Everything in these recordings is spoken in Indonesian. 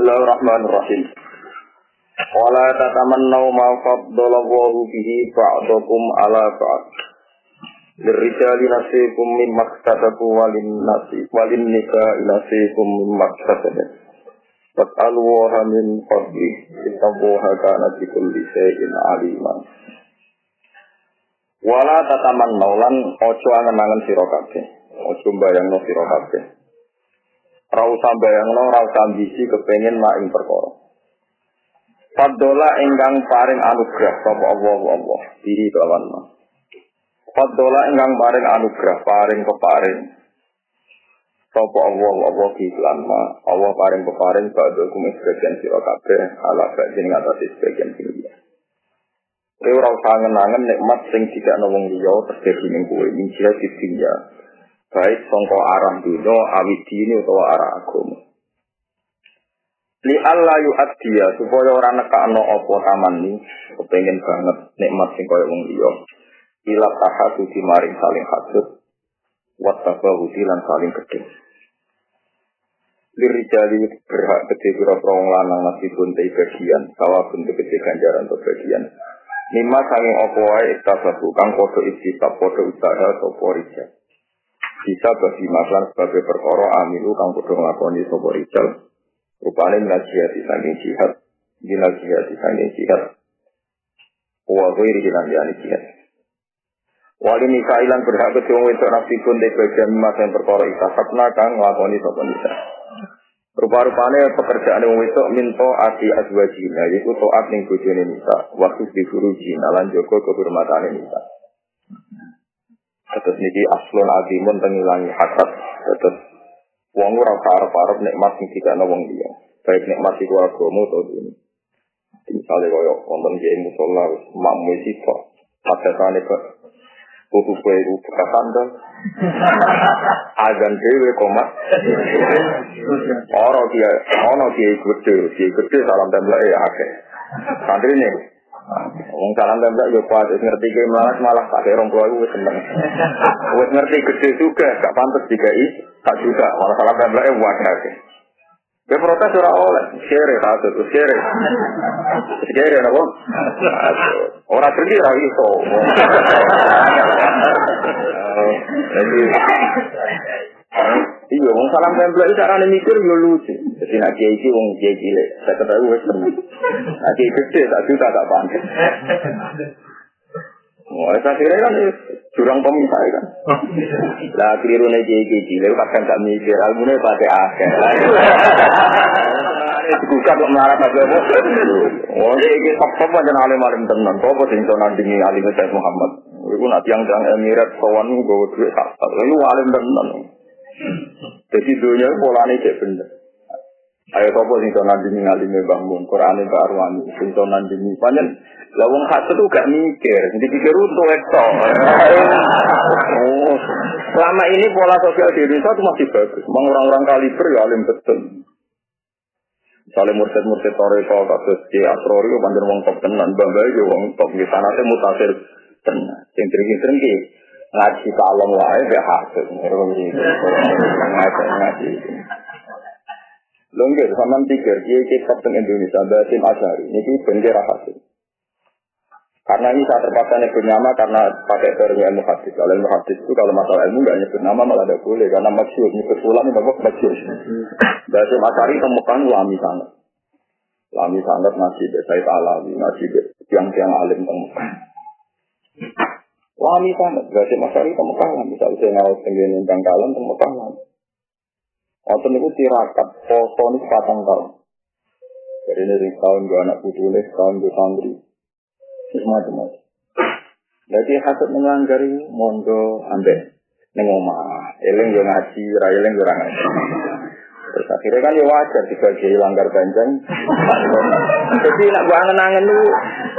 Bismillahirrahmanirrahim. Wala tatamannau ma faddalallahu bihi ba'dakum ala ba'd. Lirijali nasikum mimma iktasabu walin nasi walin nisa'i nasikum mimma iktasabu. Fas'alu wa min fadli. Innallaha kana bi kulli shay'in aliman. Wala tatamannau lan ojo angen-angen sira. Ojo mbayangno sira. Ra usah bayangno, ra usah ambisi kepengin mak ing perkara. Fadola ingkang paring anugerah sapa Allah Allah diri kelawan ma. Fadola ingkang paring anugerah paring peparing sapa Allah Allah di lan ma. Allah paring peparing badhe kum sebagian sira kabeh ala badhe ing atas sebagian sira. Kowe ora usah ngenangen nikmat sing tidak wong liya terjadi ning kowe ning sira dunya. Baik sangka arah dunya awit dini utawa arah agama. Li Allah yu'addiya supaya ora nekakno apa taman ni kepengin banget nikmat sing kaya wong liya. Ila tahatu maring saling hasud wa tabawudi lan saling gedhe. Lirijali berhak gede pira wong lanang nasibun te bagian, sawabun te gede ganjaran to bagian. Nima sanging apa wae iktasabu kang padha istisab padha usaha sapa rijal. Bisa bagi masalah sebagai perkara amilu kang padha nglakoni sapa rijal. Rupane jihad disangking jihad, minal jihad disangking jihad. Wa ghairi hilang jihad. Wali nikailan berhak ke wong wedok pun di bagian mas yang perkara ikasatna kang nglakoni sapa nisa. Rupa-rupane pekerjaan wong wedok minto ati azwajina yaiku taat ning bojone nisa, waktu di furujina lan jaga kehormatane nisa. Terus niki aslun azimun tengilangi hasad. Terus wong ora arep-arep nikmat sing dikana wong liya. Baik nikmat iku agama atau dunia. Misalnya kaya wonten kiai musola makmu sito, padhatane kok Kutu kue itu bekas sandal. Agan dewe komat. Orang dia, orang dia gede, dia gede salam tembak ya akeh. Santri nih, Wong salam tembak yo kuat, ngerti ke malah malah pakai rong puluh wis seneng. Wis ngerti gede juga, gak pantas dikai, tak juga malah salam tembak ya wadah. Ya protes ora oleh, kere kasut, kere. Kere napa? Ora pergi ra iso. Jadi Iya, wong salam tempel itu carane mikir yo lucu. Jadi nak kiai iki wong kiai cilik, saya ketahui wis temen. Nak kiai gede tak juta tak pantes. Wah, saya kira kan jurang pemisah kan. Lah keliru nih kiai kiai cilik kadang gak mikir, almune pakai akeh. Bukan kok melarat apa apa. Oh, ini top-top aja alim alim tenan. Apa sing iso nandingi alim Muhammad. Iku nak tiang-tiang emirat kawan gue duit tak. Iku alim tenan. Jadi dunia polane cek bener. Ayo sopo sing iso nandingi alim Mbah Mun, Qur'ane Mbah Arwani, sing iso nandingi. Panjen lah wong hasud tuh gak mikir, jadi pikir untuk ekto. Oh, selama ini pola sosial di Indonesia itu masih bagus. Memang orang-orang kaliber ya alim betul. Misalnya mursid-mursid Toreko, kasus di Asrori, panjang wong top tenan, bangga ya wong top. Di sana saya mutasir tenan. Yang deringi-deringi, ngaji kalem wae gak hasil. Ngaji, ngaji. Lho nggih, sampean pikir, kiai kitab teng Indonesia, Basim ini bendera hasil. Karena ini saya terpaksa nyebut nama karena pakai teori ilmu hadis. Kalau ilmu hadis itu kalau masalah ilmu nggak nyebut nama malah tidak boleh karena masyur nyebut ulang itu apa masyur. Dari Masari temukan lami sangat. Lami sangat masih saya alami masih yang alim temukan. Lami sangat dari Masari temukan lami. Misalnya saya ngawal tenggine bangkalan temukan lami. Waktu itu tirakat foto ini patang tahun. Jadi ini tahun dua anak putu tahun dua santri semacam-macam. Jadi hasut menganggari mondo ambek neng omah, eling yo ngaji, ra eling yo ngaji. Terus akhirnya kan ya wajar dibagi langgar panjang. Jadi nak gua angen-angen lu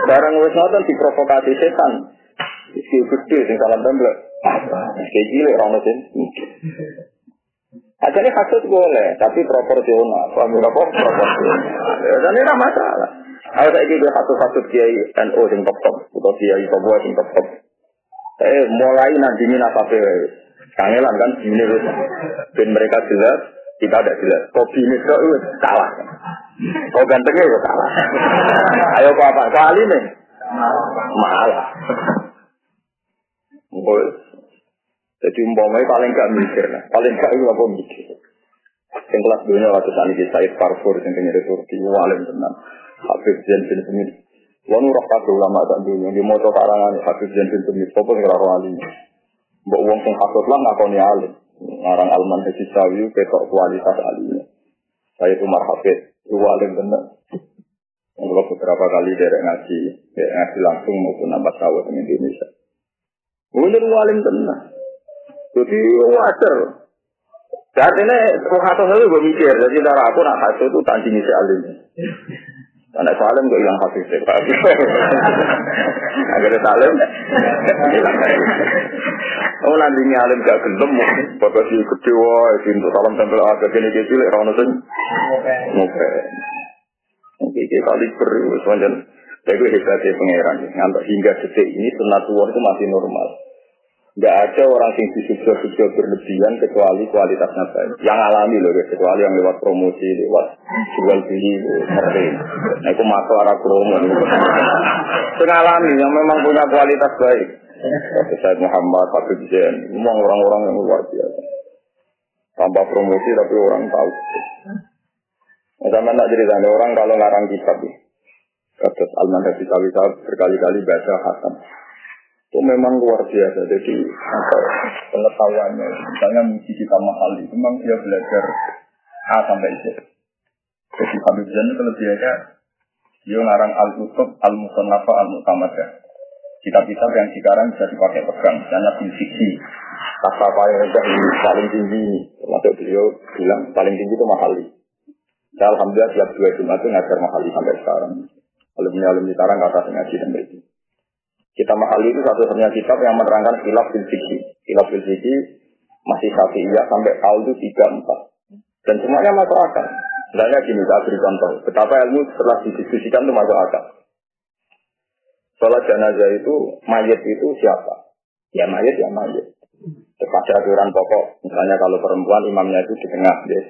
barang wis ngoten diprovokasi setan. Iki gede sing salam templek. Kayak cilik ora ono sing. Akhirnya hasut boleh, tapi proporsional. Paham apa? Proporsional. Dan ini masalah. Aku saya kira satu-satu kiai NU sing top top, atau kiai sebuah sing top top. Eh mulai nanti ini nasabe, kangelan kan ini dan mereka jelas, kita ada jelas. Kopi ini itu salah. Kau gantengnya ya salah. Ayo kau apa kali nih? Malah. Jadi umpamanya paling gak mikir lah, paling gak itu apa mikir. Yang kelas dunia waktu tadi di Said Parfur yang pengen Turki, walim tenang. Habib Zain bin Semit. Wanu roh kabeh ulama tak dunia, di moto karangan Habib Zain bin Semit, apa sing ora alim. Mbok wong sing hasud lah ngakoni alim. Ngarang Alman Haji Sawi ketok kualitas alimnya. Saya Umar Habib, itu walim tenang. Kalau beberapa kali dari ngaji, dari ngaji langsung maupun nampak tahu di Indonesia. Mungkin walim tenang. Jadi wajar. Saat ini kata saya gue mikir, jadi darah aku nak hasil itu tanding si alim. Anak salim gue hilang hasil sih. Agar salim, hilang Oh nanti ini alim gak gelem, bapak si gede wah, untuk salam tempel agak gini gini cilik, rano sing. Oke. Oke, kali beri, semuanya. Saya gue hebatnya pangeran, ngantuk hingga detik ini sunatullah itu masih normal. Tidak ada orang yang disubsidi berlebihan kecuali kualitasnya baik. Yang alami loh, kecuali yang lewat promosi, lewat jual beli, ngerti. Nah itu masuk arah promo. Alami, yang memang punya kualitas baik. Seperti Said Muhammad, Habib Zain, memang orang-orang yang luar biasa. Tanpa promosi tapi orang tahu. Nah, sama tak cerita, orang kalau ngarang kitab, kata Alman Hafiz berkali-kali baca Hasan itu memang luar biasa. Jadi apa pengetahuannya, misalnya misi kita mahal itu memang dia belajar A sampai Z. Jadi Habib Zain kelebihannya dia ngarang al-kutub al-musannafa al-mutamadah. Kitab-kitab yang sekarang bisa dipakai pegang, karena fiksi. Kata ini paling tinggi, termasuk beliau bilang paling tinggi itu mahali. Alhamdulillah tiap dua Jumat itu ngajar mahali sampai sekarang. Alumni-alumni sekarang kata ngaji dan itu. Kita mahal itu satu-satunya kitab yang menerangkan khilaf fil fikih. Khilaf fil fikih masih satu iya sampai tahun itu tiga empat. Dan semuanya masuk akal. Misalnya gini, saya beri contoh. Betapa ilmu setelah didiskusikan itu masuk akal. Sholat jenazah itu, mayat itu siapa? Ya mayat, ya mayat. Pada aturan pokok, misalnya kalau perempuan imamnya itu di tengah, ya.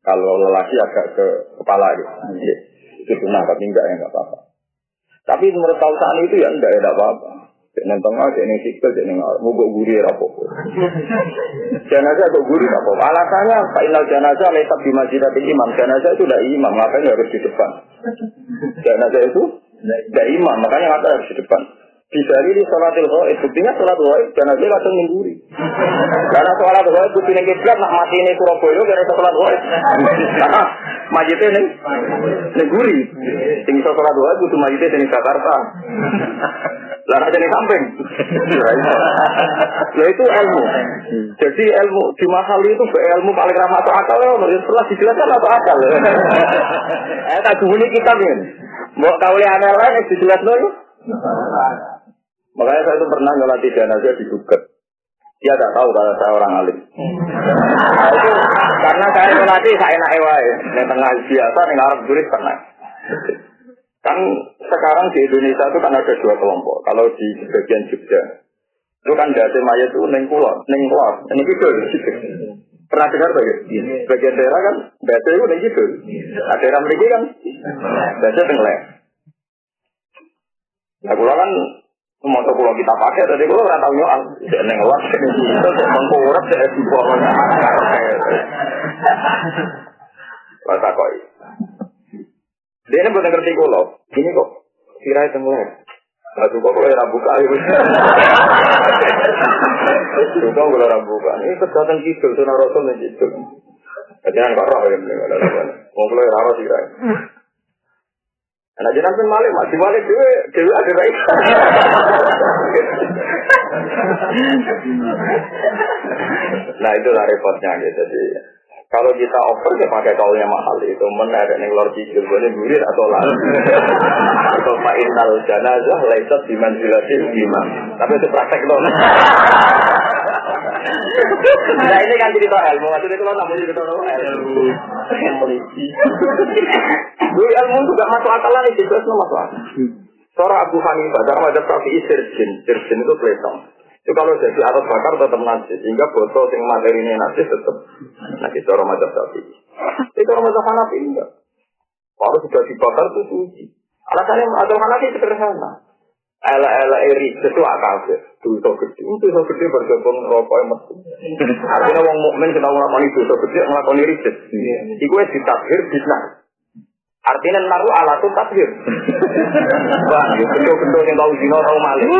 kalau lelaki agak ke kepala, ya. itu benar, tapi enggak ya enggak apa-apa. Tapi menurut saat itu ya enggak ada apa-apa. Jangan tengah, jangan sikil, jangan mau buat guri apa Jenazah kok guri apa Alasannya final jenazah letak di masjid imam. Jenazah itu tidak imam, makanya harus di depan. Jenazah itu tidak imam, makanya harus di depan. Bisa ini sholatil ghaib, buktinya sholat ghaib, jenazah langsung mengguri. Karena sholat ghaib, buktinya kiblat, nak mati ini Surabaya, karena sholat ghaib. Karena majite ning neguri. Iso salat wae kudu majite ning Jakarta. Lah aja ning samping. Ya itu ilmu. Jadi ilmu di mahal itu ilmu paling ramah atau akal ya setelah dijelaskan atau akal. Eh tak dulu kitab ini. Mbok kawuli aneh lain dijelasno ya. Makanya saya itu pernah ngelatih jenazah di Duket. Dia tidak tahu kalau saya orang alim. Nah, itu karena saya melatih saya enak ewai. Yang tengah biasa, yang Arab turis pernah. Kan sekarang di Indonesia itu kan ada dua kelompok. Kalau di bagian Jogja, itu kan dasi mayat itu neng kulon, neng kulon, neng gitu. Pernah dengar bagi? Bagian daerah kan dasi itu neng gitu. Nah, daerah mereka kan dasi tengah. Nah, kan Motor pulau kita pakai, tadi pulau orang tahu nyoal. Saya neng luar, saya mengkurap, saya di bawah. Kata koi. Dia ini bukan ngerti kulo. Ini kok kira itu mulai. Nah, juga kalau yang buka itu. Juga kalau yang buka. Ini kesehatan gitu, sunnah rasul gitu. Jadi kan kok roh ya. Mau kalau yang rawa sih Anak jenazah pun malik, masih malik dewe, dewe ada baik. nah itulah repotnya gitu. Jadi kalau kita over ya pakai kaulnya mahal itu menarik nih lor cicil boleh atau lain. atau fa'inal janazah laisat dimanzilati imam. Tapi itu praktek loh. Nah ini kan cerita ilmu, maksudnya kalau namun cerita ilmu. Ilmu. Dulu ilmu juga masuk akal lah, itu jelas masuk akal. Seorang Abu Hanifah, dalam ada Syafi'i sirjin, sirjin itu peletong. Itu kalau jadi atas bakar tetap nasi, sehingga botol yang materi ini nasi tetap nasi. Cara macam Syafi'i. Itu orang macam Hanafi enggak. Kalau sudah dibakar itu suci. Alasannya atau sih sederhana. Ela-ela eri itu akal Dosa gede, dosa gede bergabung rokok emas. Artinya wong mukmin kita ngelakoni dosa gede ngelakoni riset. Iku wis ditakdir bisna. Artinya naruh alatun takdir. Wah, bentuk-bentuk yang tahu zina tahu maling.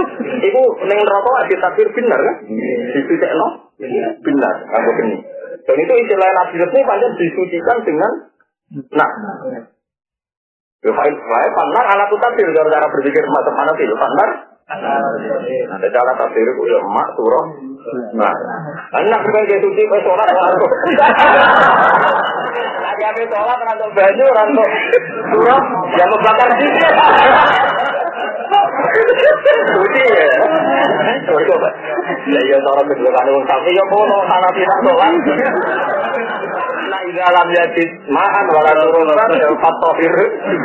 Iku neng rokok ditakdir benar kan? no, benar. Aku ini. Dan itu istilah nasihat ini panjang disucikan dengan nah. Saya panar alat takdir cara-cara berpikir macam mana sih? Panar. Ada cara takdir itu ya emak surah. Nah, anak bukan kayak suci pas sholat ngantuk. Lagi habis sholat ngantuk baju ngantuk surah yang membakar sih. Suci ya. Coba. Ya iya cara kedua kan wong tapi ya kono sana tidak sholat. Nah, ida lam yajid ma'an wala turun ya fatohir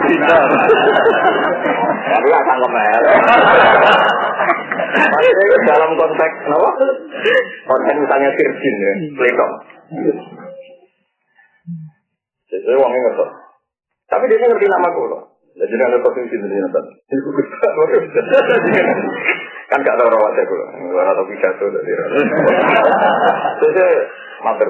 binar. Tapi akan kemer. Maksudnya dalam konteks apa? Konteks misalnya virgin ya, pelekok. Jadi uangnya ngerti. Tapi dia ngerti nama gue loh. Jadi ada posisi di sini kan. Gak tahu rawatnya gue. Gue atau pidato dari. Jadi mater.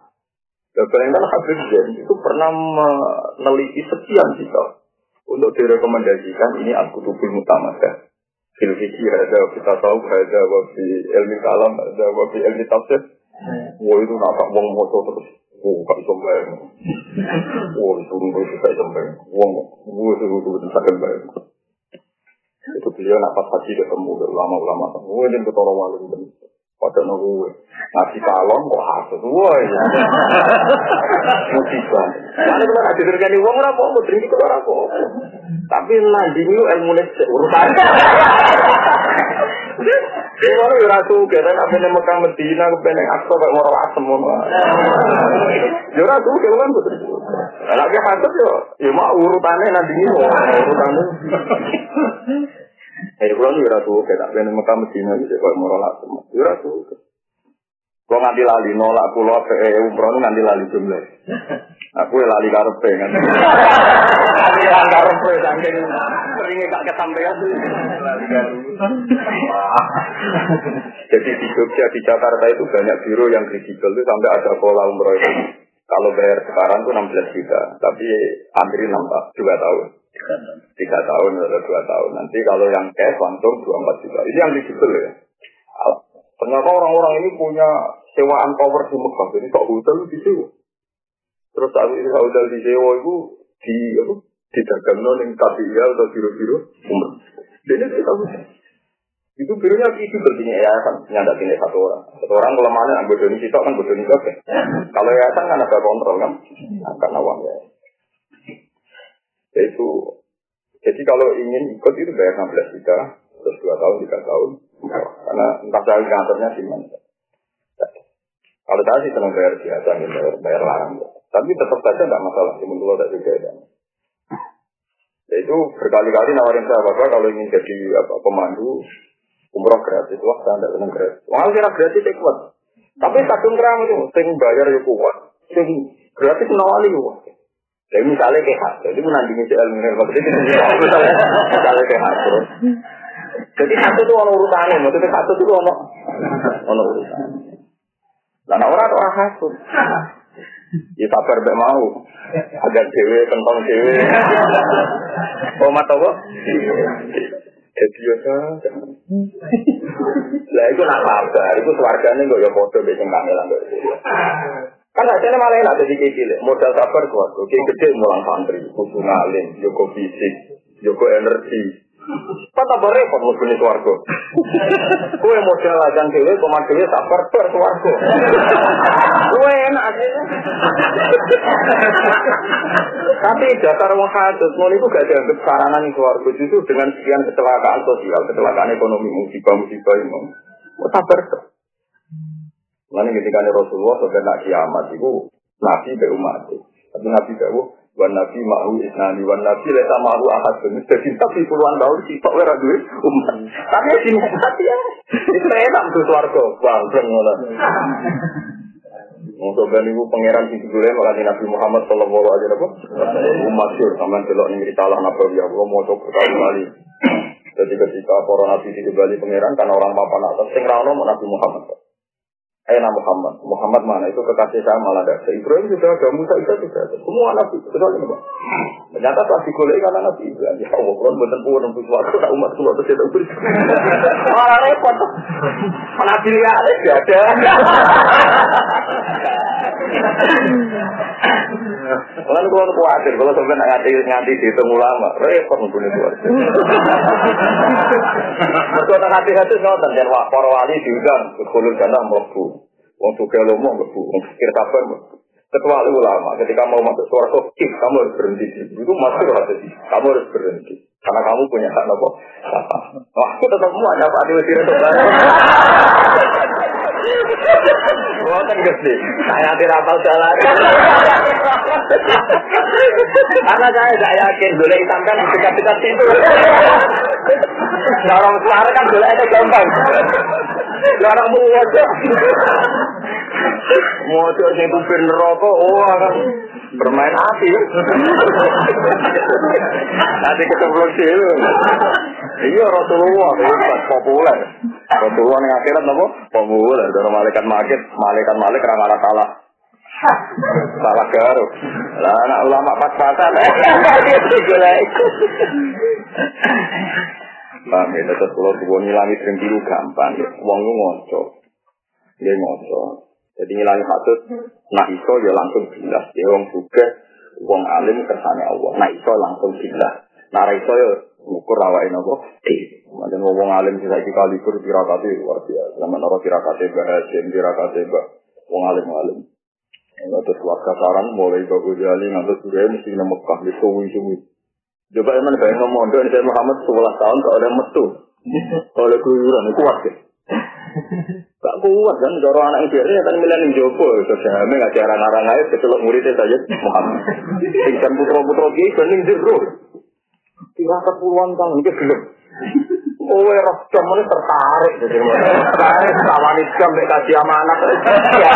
Dan bayangkan Habib Zain itu pernah meneliti sekian kitab untuk direkomendasikan ini Al-Kutubul Mutamadah. Fil ada kita tahu ada wabi ilmi kalam, ada wabi ilmi tafsir. Wah itu nafak wong moco terus. Wah gak bisa bayang. Wah itu nggak bisa bayang. Wong, wah itu betul-betul sakit bayang. Itu beliau nak pas haji ketemu ulama-ulama. Wah ini ketolong walim. Pada nunggu nasi kalon kok hasut, ya. Musibah. Karena kalau ada terjadi uang rapo, mau drink itu rapo. Tapi nanti itu ilmu urusan. Kalau ya ratu kita apa nih Mekah Medina, kepeneng aktor kayak orang asem semua. Ya ratu kita kan betul. Lagi hasut yo, ya mau urutannya nanti ini Jadi kalau nih ratu kayak tak pengen Mekah Medina gitu, kalau mau nolak semua, ya ratu. Kalau nganti lali nolak pulau ke umroh nganti lali jumlah. Aku ya lali karepe kan. Lali karepe saking seringnya gak kesampaian. Jadi di Jogja di Jakarta itu banyak biro yang kredibel itu sampai ada pola umroh itu. Kalau bayar sekarang tuh 16 juta, tapi antri nampak dua tahun tiga tahun atau dua tahun. Nanti kalau yang cash langsung dua empat juta. Ini yang digital ya. Ternyata orang-orang ini punya sewaan power di Mekah. Jadi kok hotel di sini. Terus saat ini hotel di sewa itu di apa? Di dagang non yang KPIA atau biro-biro umroh. Jadi kita. Itu birunya itu berarti yayasan nyanda ini satu orang. Satu orang kelemahannya anggota ini sitok kan bodoh ini Kalau yayasan kan ada kontrol kan, karena uang ya. Yaitu, jadi kalau ingin ikut itu bayar 16 juta, terus 2 tahun, 3 tahun, karena entah saya kantornya di mana. Kalau saya sih senang bayar biasa, bayar, bayar larang. Tapi tetap saja tidak masalah, cuma dulu ada juga ya. Itu berkali-kali nawarin saya bapak kalau ingin jadi apa pemandu umroh gratis, wah saya tidak senang gratis. Wah kira gratis ya kuat. Tapi kadung kerang itu, sing bayar ya kuat, sing gratis nawali wah. Jadi misalnya kayak hak, jadi menandingi si ilmu ilmu itu misalnya kayak terus. Jadi satu itu ono urusannya, maksudnya satu itu ono ono urusan. Nah, orang orang hasut. Ya sabar mbak mau. Agar dewe, kentong dewe. Oh, mata apa? Jadi ya Lah itu nak sabar, itu suarganya kok ya foto besok kami lah. Kan hasilnya malah enak jadi kayak gini. Modal sabar kuat. Oke gede mulang santri. Kudu ngalim. Joko fisik. Joko energi. Kan tambah repot mau punya suarga. Kue modal aja dewe, komat dewe sabar ber suarga. Kue enak. Tapi dasar wong hadut, mau itu gak dianggap saranan suarga. Justru dengan sekian kecelakaan sosial, kecelakaan ekonomi, musibah-musibah ini. Sabar ber. Lalu ketika Rasulullah sampai nak kiamat itu Nabi be umat. Tapi Nabi be wan Nabi mahu isnani wan Nabi lesa mahu ahad. Jadi Nabi puluhan tahun sih tok ora duwe umat. Tapi ya sini mati ya. Itu enak tuh swarga. Bang, ngono. Untuk ben ibu pangeran di dulu malah Nabi Muhammad sallallahu alaihi wasallam. Umat sur sampean ritalah Nabi ya Allah mau coba kali. Jadi ketika para nabi di Bali pangeran kan orang papan atas sing ra Nabi Muhammad. Aina Muhammad. Muhammad mana? Itu kekasih saya malah ada. Ibrahim juga ada, Musa juga sudah ada. Semua nabi. Betul ini, Ternyata telah digolek karena nabi Ibrahim. Ya Allah, kalau benar pun untuk suatu tak umat semua terus tidak beri. Malah repot. Nabi lihat tidak ada. Kalau kalau khawatir, kalau sampai nganti nganti dihitung ulama, repot untuk itu. Mereka tak hati-hati ngoten dan wah para wali diundang berkulur jannah mlebu. Wong suka lomo mlebu, wong pikir kabar mlebu. Ketua ulama ketika mau masuk suara kok, kamu harus berhenti Itu masuk hati. Kamu harus berhenti. Karena kamu punya hak nopo. Wah, aku tetap mau ada Pak Tiro Wah, kan gede. Saya tidak tahu jalan. Karena saya tidak yakin boleh hitam kan dekat-dekat situ. Nah, orang sekarang kan boleh itu gampang. Orang mau wajah. Mau sing kupir neraka, oh kan bermain api. Nanti ketemu sih. Iya Rasulullah itu populer. Rasulullah yang akhirat nopo populer. Dari malaikat magit, malaikat malik ramah salah. Salah garuk. Lah anak ulama pas-pasan. Bang, ya tetap kalau tuh ngilangi sering biru gampang. Uang lu ngocok. Dia. Jadi ngilangi hatut, nah iso ya langsung jelas. Ya wong juga, wong alim kersane Allah. Nah iso langsung jelas. Nah iso ya ngukur rawain apa? Eh, macam wong alim sih saya kali kur tirakati luar biasa. Sama naro tirakati bahasin, tirakati bah, wong alim alim. Terus warga saran mulai bagus jali ngantuk sudah mesti nama Mekah di suwi suwi. Coba emang kayak ngomong dari Muhammad 11 tahun kalau ada metu. Kalau ada keluyuran itu kuat ya. Gak kuat kan, cara anak biasanya kan milih yang jopo, sesame nggak cara ngarang air, kecelok muridnya saja Muhammad. Tingkan putra-putra dia bening jero. Tiga puluhan tahun itu belum. Oh, roh jam ini tertarik jadi tertarik sama nih jam mereka kasih anak. Ya,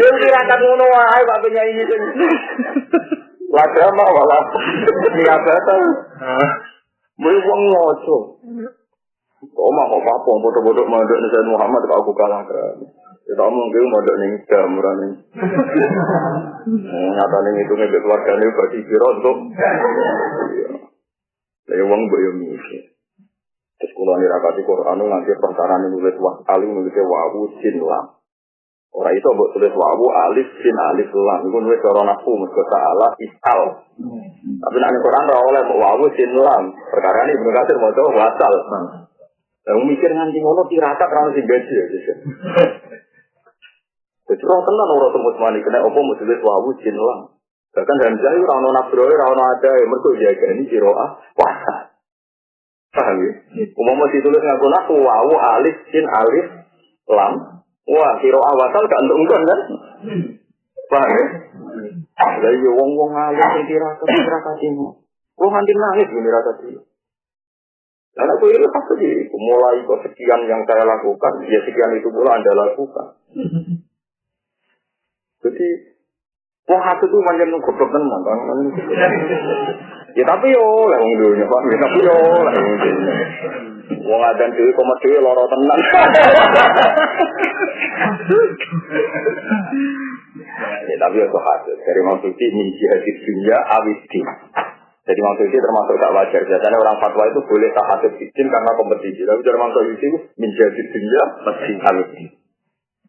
yang tirakat ngono wae pak penyanyi itu. Lagama malah niabatan. Mulai wong. Oma kok apa bodoh-bodoh mandek nih Sayyid Muhammad kalau aku kalah kan. Kita omong gue mandek nih jam nih. Nyata nih itu nih keluarga nih bagi kira untuk. Lagi uang boyo mikir. Terus kalau nih rakati Quran nanti perkara nih nulis wah kali nulis wawu sin lam. Orang itu buat tulis wawu alif sin alif lam. Itu nulis orang aku mereka ta'ala isal. Tapi nanti Quran rawol oleh wawu sin lam. Perkara ini benar kasir mau coba wasal. Lah mikir nganti ngono tirakat ra sing gaji ya. Jadi orang tenan orang tembus mani kena opo wis wawu jin lah. Bahkan dalam jahil ora ono nafroe ora ono ada ya jaga ini kiroah puasa. Paham ya? Umum masih tulis ngaku naku wawu alif jin alif lam. Wah kiroah wasal gak untuk kan? Paham ya? Lah iya wong-wong alim sing tirakat tirakat ini. Wong nganti nangis ini rasa dia. Dan aku ini pasti mulai kok sekian yang saya lakukan, ya sekian itu pula Anda lakukan. Jadi, wah hati itu macam goblok tenan kan. Ya tapi yo lah wong Pak, ya tapi yo lah wong dunya. Wong adan dhewe komat dhewe lara tenan. Ya tapi yo hati dari maksudnya min jihadid dunya awidi. Jadi maksud itu termasuk tak wajar. Biasanya orang fatwa itu boleh tak hasil izin karena kompetisi. Tapi dari maksud itu menjadi dunia mesti halus.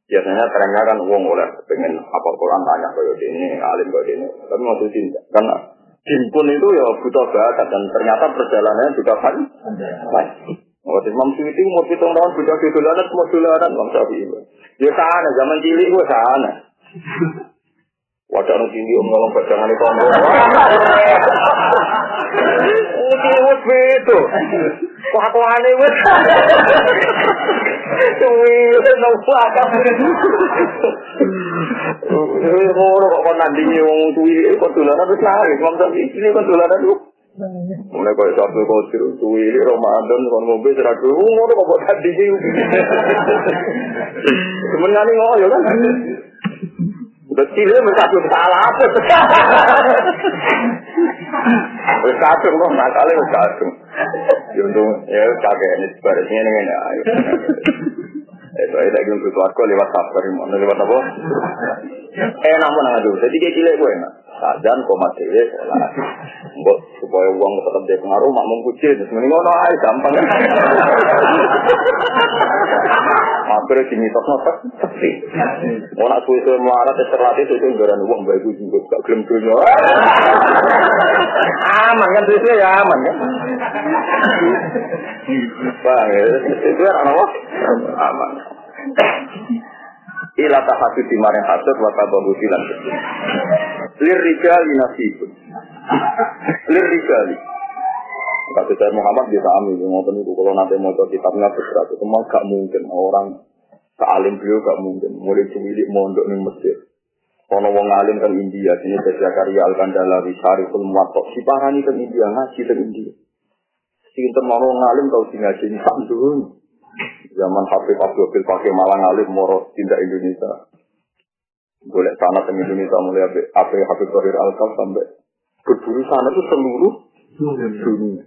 Biasanya trennya kan uang oleh pengen apa Quran tanya kayak ini, alim kayak ini. Tapi maksud itu karena jin pun itu ya butuh bakat dan ternyata perjalanannya juga kan baik. Waktu Imam Suyuti umur pitung tahun budak di dolanan semua dolanan Bang Syafi'i. Ya sana zaman cilik gue sana. Wadah nu tinggi om ngomong badangan itu om. Ini wes beto. Wah kok aneh wes. Nang belakang. Ngono kok kon nandingi wong tuwi kok dolanan wis lari. Imam Syafi'i ini kon dolanan lu. Mulai kau sabtu kau tiru tuwi Ramadan kon ngombe serak dulu ngono kok tadi sih. Sebenarnya ngono kan. Udah cilik bersatu salah apa? Bersatu kok nakalnya bersatu. Ya ya kakek ini sebarisnya ini ayo. Eh, saya lagi untuk keluarga lewat mana lewat apa? Eh, namun aduh, jadi kayak cilik enak. Sajan koma dewe sholat. Mbok supaya uang tetap dia pengaruh, mak mengkuci, terus mending ngono aja gampang. Akhirnya sini tok notek, sepi. Mau nak suwe suwe melarat, ya terlatih itu garan uang baik gue juga gak gelem gelem. Aman kan suwe ya aman kan. Bang, itu kan apa? Aman. Ila tahasud di maring hasud wa tabahu silan. Lir rijali nasibun. Lir rijali. Kata saya Muhammad bisa amin, ngotot itu kalau nanti mau kitabnya berat, itu mah gak mungkin orang kealim beliau gak mungkin. Mulai cilik mondok nih Mesir. Kalau wong alim kan India, sini saya karya Al Kandalawi, Syariful Muwatok, si parani kan India, ngaji kan India. Sinten mau ngalim tau sing ngaji samdun. Zaman Habib Abdul pakai malang alim moro tindak Indonesia. Boleh sana ke Indonesia mulai apa Habib Tahir Al sampai berburu sana itu seluruh dunia.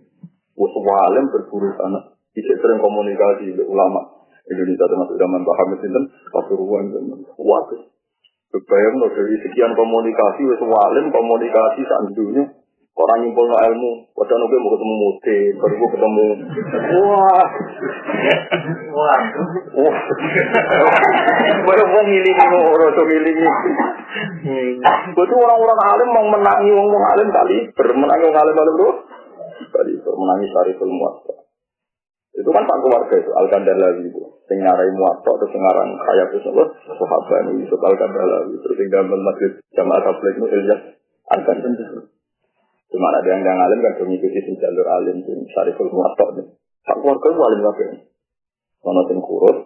Wah, semua alim berburu sana. Bisa sering komunikasi dengan ulama Indonesia termasuk zaman Pak Hamid Sinten, Pasuruan dan Waduh. Kebayang loh dari sekian komunikasi, wes komunikasi saat dunia. Orang nyimpul no ilmu, wadah nunggu mau ketemu mute, baru gue ketemu. Wah, wah, wah. Baru mau ngilingi, orang tuh ngilingi. Betul orang-orang alim mau menangi orang alim kali, bermenangi orang alim alim tuh. Kali bermenangi sari muat. Itu kan pak keluarga itu, al lagi itu. Sing ngarai muatok, terus ngarang kaya itu apa? Sahabat ini, Yusuf al lagi. Terus tinggal masjid jamaah tabligh itu Ilyas al lagi. Cuma ada yang yang alim kan mengikuti sing jalur alim sing syariful muwatok nih. Sak keluarga itu alim kabeh. Ono sing kurus,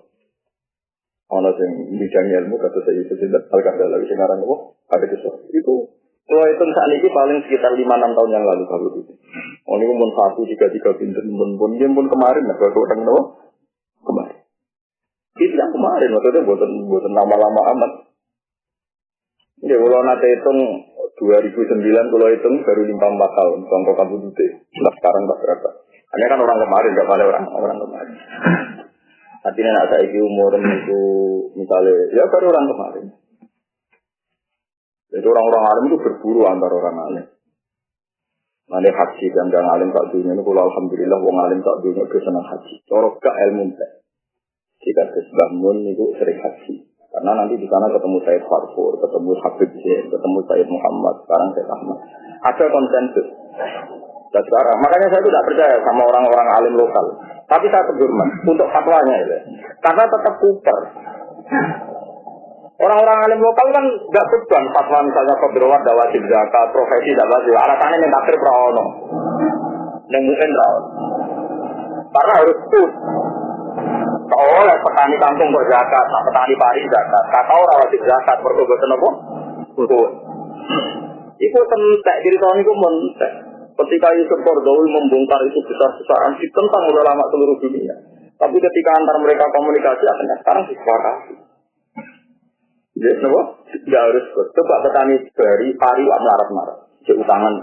ono sing bidang ilmu kata saya itu tidak al lagi aran apa? Ada kisah. Itu kalau itu saat ini paling sekitar lima enam tahun yang lalu kalau itu. Oh ini pun satu tiga tiga pintu pun pun dia pun kemarin lah kalau orang itu kemarin. Itu yang kemarin maksudnya buatan buatan lama-lama amat. Ya kalau nanti hitung 2009 kalau hitung baru lima empat tahun contoh kamu dute nah sekarang tak berapa. Hanya kan orang kemarin gak pada orang orang kemarin. Artinya nak saya umur itu misalnya ya baru orang kemarin. Jadi orang-orang alim itu berburu antar orang alim. Nanti haji dan dan alim tak dunia ini kalau alhamdulillah wong alim tak dunia itu senang haji. Corok ke ilmu Jika kesbangun itu sering haji. Karena nanti di sana ketemu Said Farfur, ketemu Habib Zain, ketemu Said Muhammad, sekarang Said Ahmad. Ada konsensus. Dan sekarang, makanya saya tidak percaya sama orang-orang alim lokal. Tapi saya tegurman untuk fatwanya itu. Karena tetap kuper. Orang-orang alim lokal kan nggak beban fatwa misalnya kodrawat wajib zakat, profesi tidak wajib. Alasannya yang takdir prawono. Yang Karena harus put. Oleh petani kampung kok zakat, nah petani pari zakat. Kata orang wajib zakat, mereka bosan apa? Itu tentek, diri tahun itu mentek. Ketika Yusuf Kordowi membongkar itu besar-besaran, ditentang oleh lama seluruh dunia. Tapi ketika antar mereka komunikasi, akhirnya sekarang disepakati. Jadi, kenapa? Tidak harus coba petani dari pari wak melarat-melarat. Jadi utangan.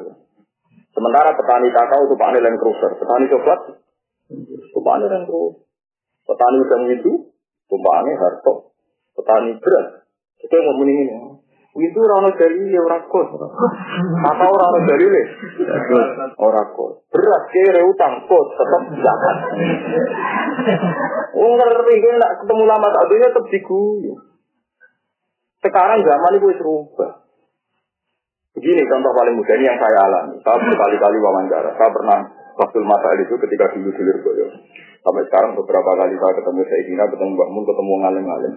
Sementara petani kakao itu Pak Land Cruiser. Petani coklat, itu Pak Land Cruiser. Petani udang itu, tumpahannya harto. Petani beras, itu ngomong ini. Itu orang dari ya orang kos. Apa orang dari ini? Orang kos. Beras kere utang kos tetap zakat. Ngerti kan nak ketemu lama tak dunia tetap diguyu. Sekarang zaman itu berubah. Begini contoh paling mudah ini yang saya alami. Saya berkali-kali wawancara. Saya pernah waktu masa itu ketika dulu dulu. Sampai sekarang beberapa kali saya ketemu Sayyidina, ketemu Mbak Mun, ketemu ngalim-ngalim.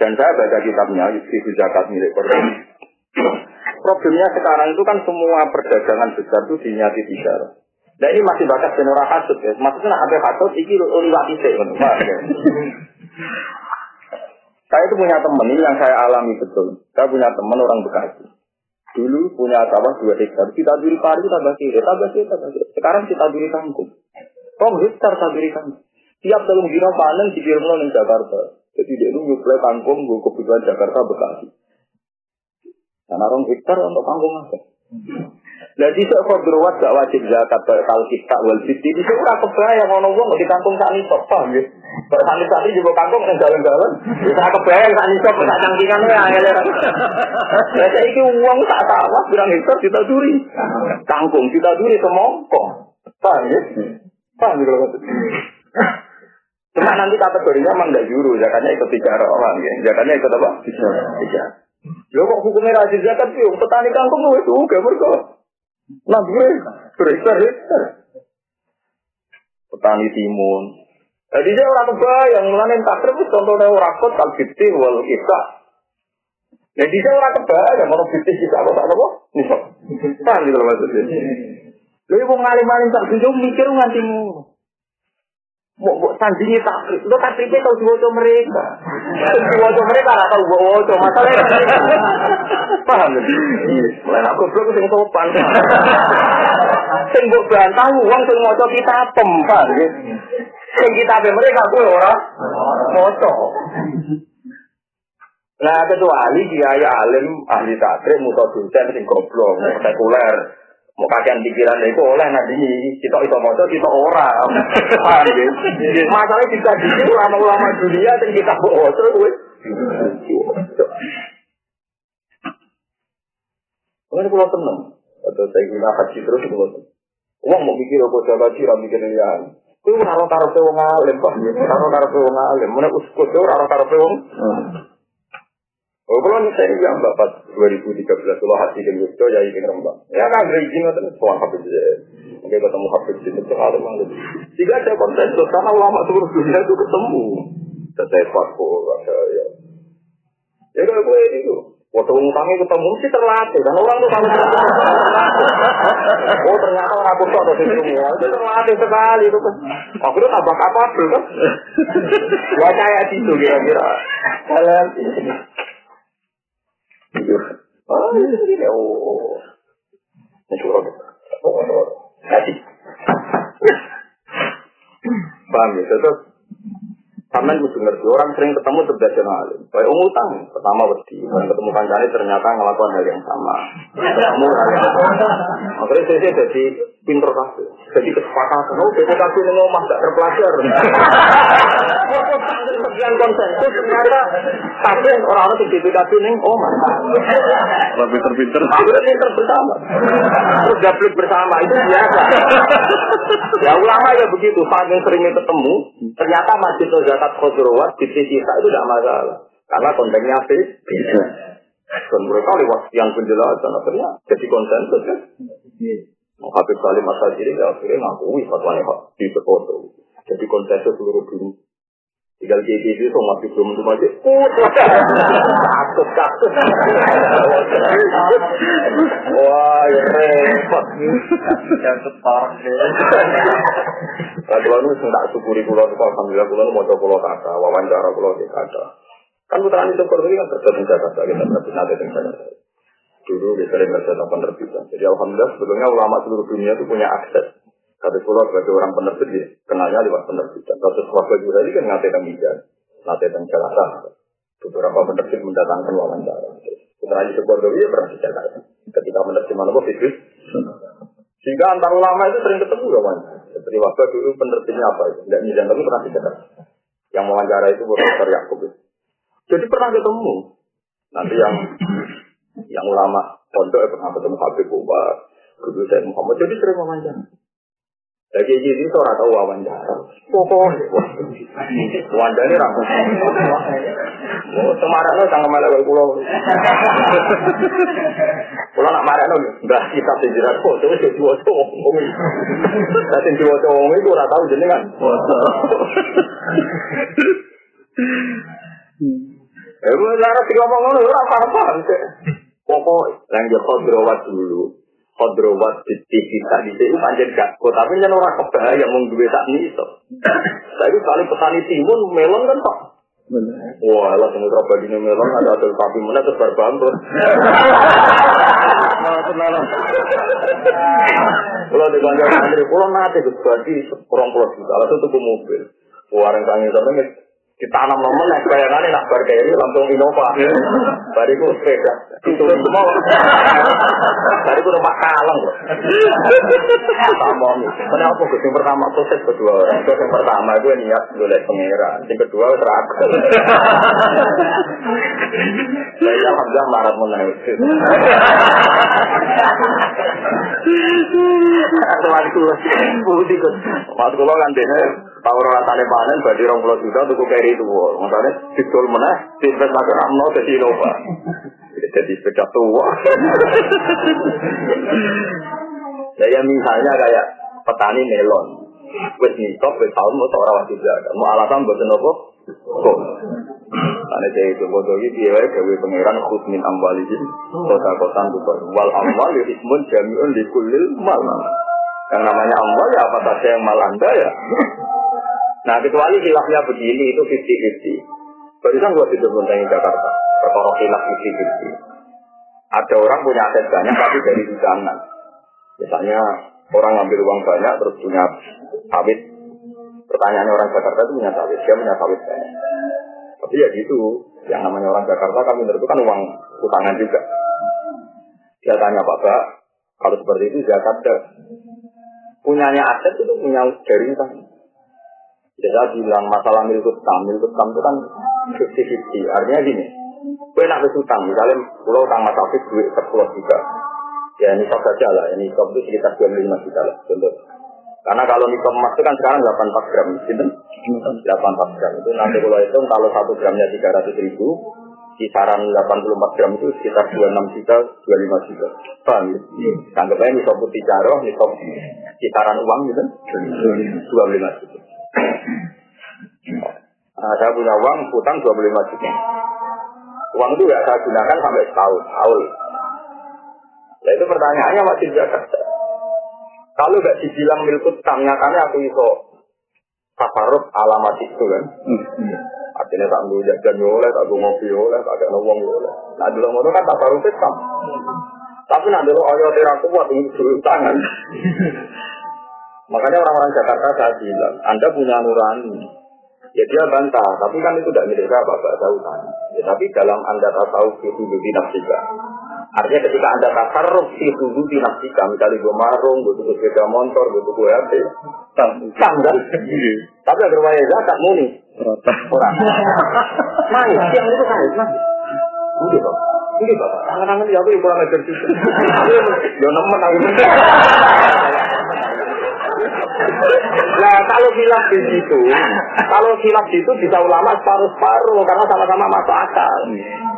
Dan saya baca kitabnya, Yusuf Zakat milik Quran. Problemnya sekarang itu kan semua perdagangan besar itu dinyati bicara. Nah ini masih bakat senora kasut ya. Maksudnya ada kasut, ini liwat isek. Ya. Saya itu punya teman, ini yang saya alami betul. Saya punya teman orang Bekasi. Dulu punya sawah dua hektar, kita duri pari, tambah kiri, tambah kiri, tambah kiri. Sekarang kita duri kangkung. Rom hektar kita kangkung. Tiap dalam dino panen dikirim di Jakarta. Jadi dia itu nyuplai kangkung, gue kebutuhan Jakarta Bekasi. Karena orang hektar untuk kangkung apa? Lah di sok beruat gak wajib zakat kalau kita wal fiti di sok ora kebayang ono wong di kampung sak nisop paham ya. Kok sak nisop juga kampung nang dalan-dalan. Wis ora kebayang sak nisop sak cangkingan wae angel. Lah saiki wong sak sawah birang hektar ditaduri. Kangkung ditaduri semongko. Paham ya? Paham ya kalau Cuma nanti kategorinya memang tidak juru, zakatnya ikut tiga orang, ya. zakatnya ikut apa? Tiga. Lo kok hukumnya rajin zakat sih? Petani kangkung itu gak mereka. Nah gue berhektar-hektar. Petani timun. Jadi dia orang kebayang, mulanya takdir itu contohnya orang kot fitih wal kita. Jadi dia orang kebayang, orang fitih kita apa tak apa? Nisok. Paham gitu loh maksudnya. Lha wong ngalim-alim tak sing mikir nganti ngono. Mbok mbok sandinge tak lho tak pripe tau diwoco mereka. Diwoco mereka ra tau mbok woco masalah. Paham lho. Iya, lha aku kok sing tau pan. Sing mbok bantah wong sing maca kita tempar nggih. Sing kita pe mereka kuwi ora. Moco. Nah, kecuali dia ya alim, ahli tatrik, musuh dosen, sing goblok, sekuler. Mau kakean pikiran itu oleh nanti kita itu mau kita ora. Ya? Masalahnya kita di sini ulama-ulama dunia dan kita bawa terus. Mungkin pulau tenang. Atau saya guna haji terus pulau tenang. Uang mau mikir apa jaga sih, mikir lian. Orang taruh sewong alim, pak. Orang taruh sewong alim. Mana uskut itu orang taruh sewong. Oh, kalau saya yang bapak 2013 kalau hati dan Yogyo ya ingin rembang. Ya kan izin itu semua habis aja. Mungkin ketemu habis itu sekali malu. Jika ada konsensus karena ulama seluruh dunia itu ketemu. Saya kok ada ya. Ya kalau gue itu. Waktu ngutangnya ketemu sih terlatih, dan orang tuh kalau Oh ternyata aku kok ada semua, itu terlatih sekali itu kan. Aku tuh tambah apa kan? Gua kayak situ kira-kira. Kalian Oh, ini oh. Ini. Paham ya? Terus Sampai kudu ngerti orang sering ketemu terbiasa alim. Kayak utang pertama wedi, ketemu kancane ternyata ngelakukan hal yang sama. Ketemu hal yang sama. Akhirnya saya jadi pinter kasih. Jadi kesepakatan, oh BPKB ini omah gak terpelajar. Sekian konsensus ternyata tapi orang-orang di BPKB ini omah. Lebih terpinter. Akhirnya pinter bersama. Terus gablik bersama itu biasa. Ya ulama ya begitu, saking seringnya ketemu, ternyata masjid zakat khudrawat di sisi itu tidak masalah. Karena kontennya beda. Dan mereka lewat yang penjelasan akhirnya jadi konsensus kan. Habib Salim masa ini ya akhirnya ngakui fatwa di foto. Jadi konsensus seluruh dunia. Tinggal jadi itu so masih belum itu masih kut takut takut. Wah, ya repot. Yang separah deh. Nah, kalau nu tak syukuri kulo itu alhamdulillah kulo mau coba kulo kata wawancara kulo di kata. Kan putaran itu ini kan kerja di Jakarta kita berarti nanti di Jakarta. Dulu kita sering kerja penerbitan. Jadi alhamdulillah sebetulnya ulama seluruh dunia itu punya akses tapi kalau sebagai orang penerbit, ya, kenalnya lewat penerbitan. Kalau sesuatu juga ini kan nanti kemijan, nanti dan Jakarta. Beberapa penerbit mendatangkan wawancara. Putra Haji Sebordowi ya pernah di Jakarta. Ketika menerjemah apa Fitris. Sehingga antar ulama itu sering ketemu kan. Seperti waktu dulu penerbitnya apa itu. Tidak nyidan tapi pernah di Jakarta. Yang wawancara itu Profesor Yakub. Jadi pernah ketemu. Nanti yang yang ulama pondok ya pernah ketemu Habib Umar, Guru Muhammad. Jadi sering wawancara. Jadi iki itu orang tahu wawancara. Pokoknya, wawancara ini rambut. Semarang itu sangat melewati pulau. Pulau nak marah itu, enggak, kita sejarah kok, tapi saya juga cowok. Saya juga cowok, saya juga cowok, saya juga cowok, saya juga cowok. Saya juga cowok, saya juga cowok. Saya juga cowok, saya juga cowok. Pokoknya, yang dia dulu, Kodrawat di TV tadi itu panjang gak kok, tapi kan orang kebaya mau duwe tak iso. Tapi kali petani timun melon kan pak. Wah, lah terapa di melon ada hasil sapi mana terus berbambut. Kalau di kantor santri, pulau nanti itu berarti kurang pulau juta, lalu tuh mobil. Warung tangi sampai ditanam nomor nek bayangane nak bar kiri langsung Innova. Bariku sepeda. Itu semua. Bariku numpak kaleng kok. Sama nih. Kenapa gue yang pertama proses kedua orang. Terus yang pertama gue niat golek pangeran. Yang kedua terakhir. Saya alhamdulillah marah mengenai itu. Waktu putih kan. Waktu kalau kan dia tahu rasanya panen berarti orang pulau juta untuk kiri itu. Makanya didol mana diinvestasi ramno ke Innova. Jadi sepeda tua. Ya, ya misalnya kayak petani melon. Wes nisop, wes tahun mau seorang wajib jaga. Mau alasan buat apa? Kok. Karena saya itu bodoh dia gawe pangeran khusmin amwalihim kota kotan tuh wal amwal ya ismun jamiun di kulil mal. Yang namanya amwal ya apa saja yang mal anda ya. Nah kecuali hilafnya begini itu 50-50. Barusan gua tidur tentang Jakarta. Perkara hilaf 50-50. Ada orang punya aset banyak tapi dari hujanan. Misalnya orang ngambil uang banyak terus punya sawit. Pertanyaannya orang Jakarta itu punya sawit, dia punya sawit banyak. Tapi ya gitu, yang namanya orang Jakarta kan kan uang utangan juga. Dia tanya Bapak, kalau seperti itu Jakarta punyanya aset itu punya dari. Ya saya bilang masalah milik utang, milik utang itu kan 50-50. Artinya gini, gue nak utang, misalnya pulau utang Mas Afif duit 10 juta. Ya nisab saja lah, ini nisab itu sekitar 25 juta lah, contoh. Karena kalau nisab emas itu kan sekarang 84 gram, gitu. 84 gram itu nanti kalau itu kalau satu gramnya 300 ribu, kisaran 84 gram itu sekitar 26 juta, 25 juta. Paham ya? Anggap aja putih caroh, nisab kisaran uang gitu, 25 juta. Nah, saya punya uang, utang 25 juta. Uang itu ya saya gunakan sampai setahun, tahun. Nah itu pertanyaannya masih Jakarta. Kalau nggak dibilang milik utang, nyatanya aku iso tafarut alamat itu kan. Artinya tak nunggu jajan oleh, tak nunggu ngopi oleh, tak ada ngomong oleh. Nah dulu ngono kan tafarut Islam. Tapi nak dulu ayo tidak kuat untuk tangan. Makanya orang-orang Jakarta saya bilang, Anda punya nurani. Ya dia bantah, tapi kan itu tidak milik saya, Bapak tahu kan. Ya, tapi dalam Anda tahu itu di nafsika. Artinya ketika Anda tasarruf itu di nafsika, misalnya gue marung, gue tuh sepeda motor, gue tuh gue HP, tang kan? Tapi agar waya zakat muni. Orang. Main, yang itu kan, mas. Udah, Pak. Ini bapak, tangan-tangan ya aku yang kurang ajar juga. Ya nemen aku. Nah kalau hilaf di situ, kalau hilaf di situ bisa ulama separuh-separuh karena sama-sama masuk akal.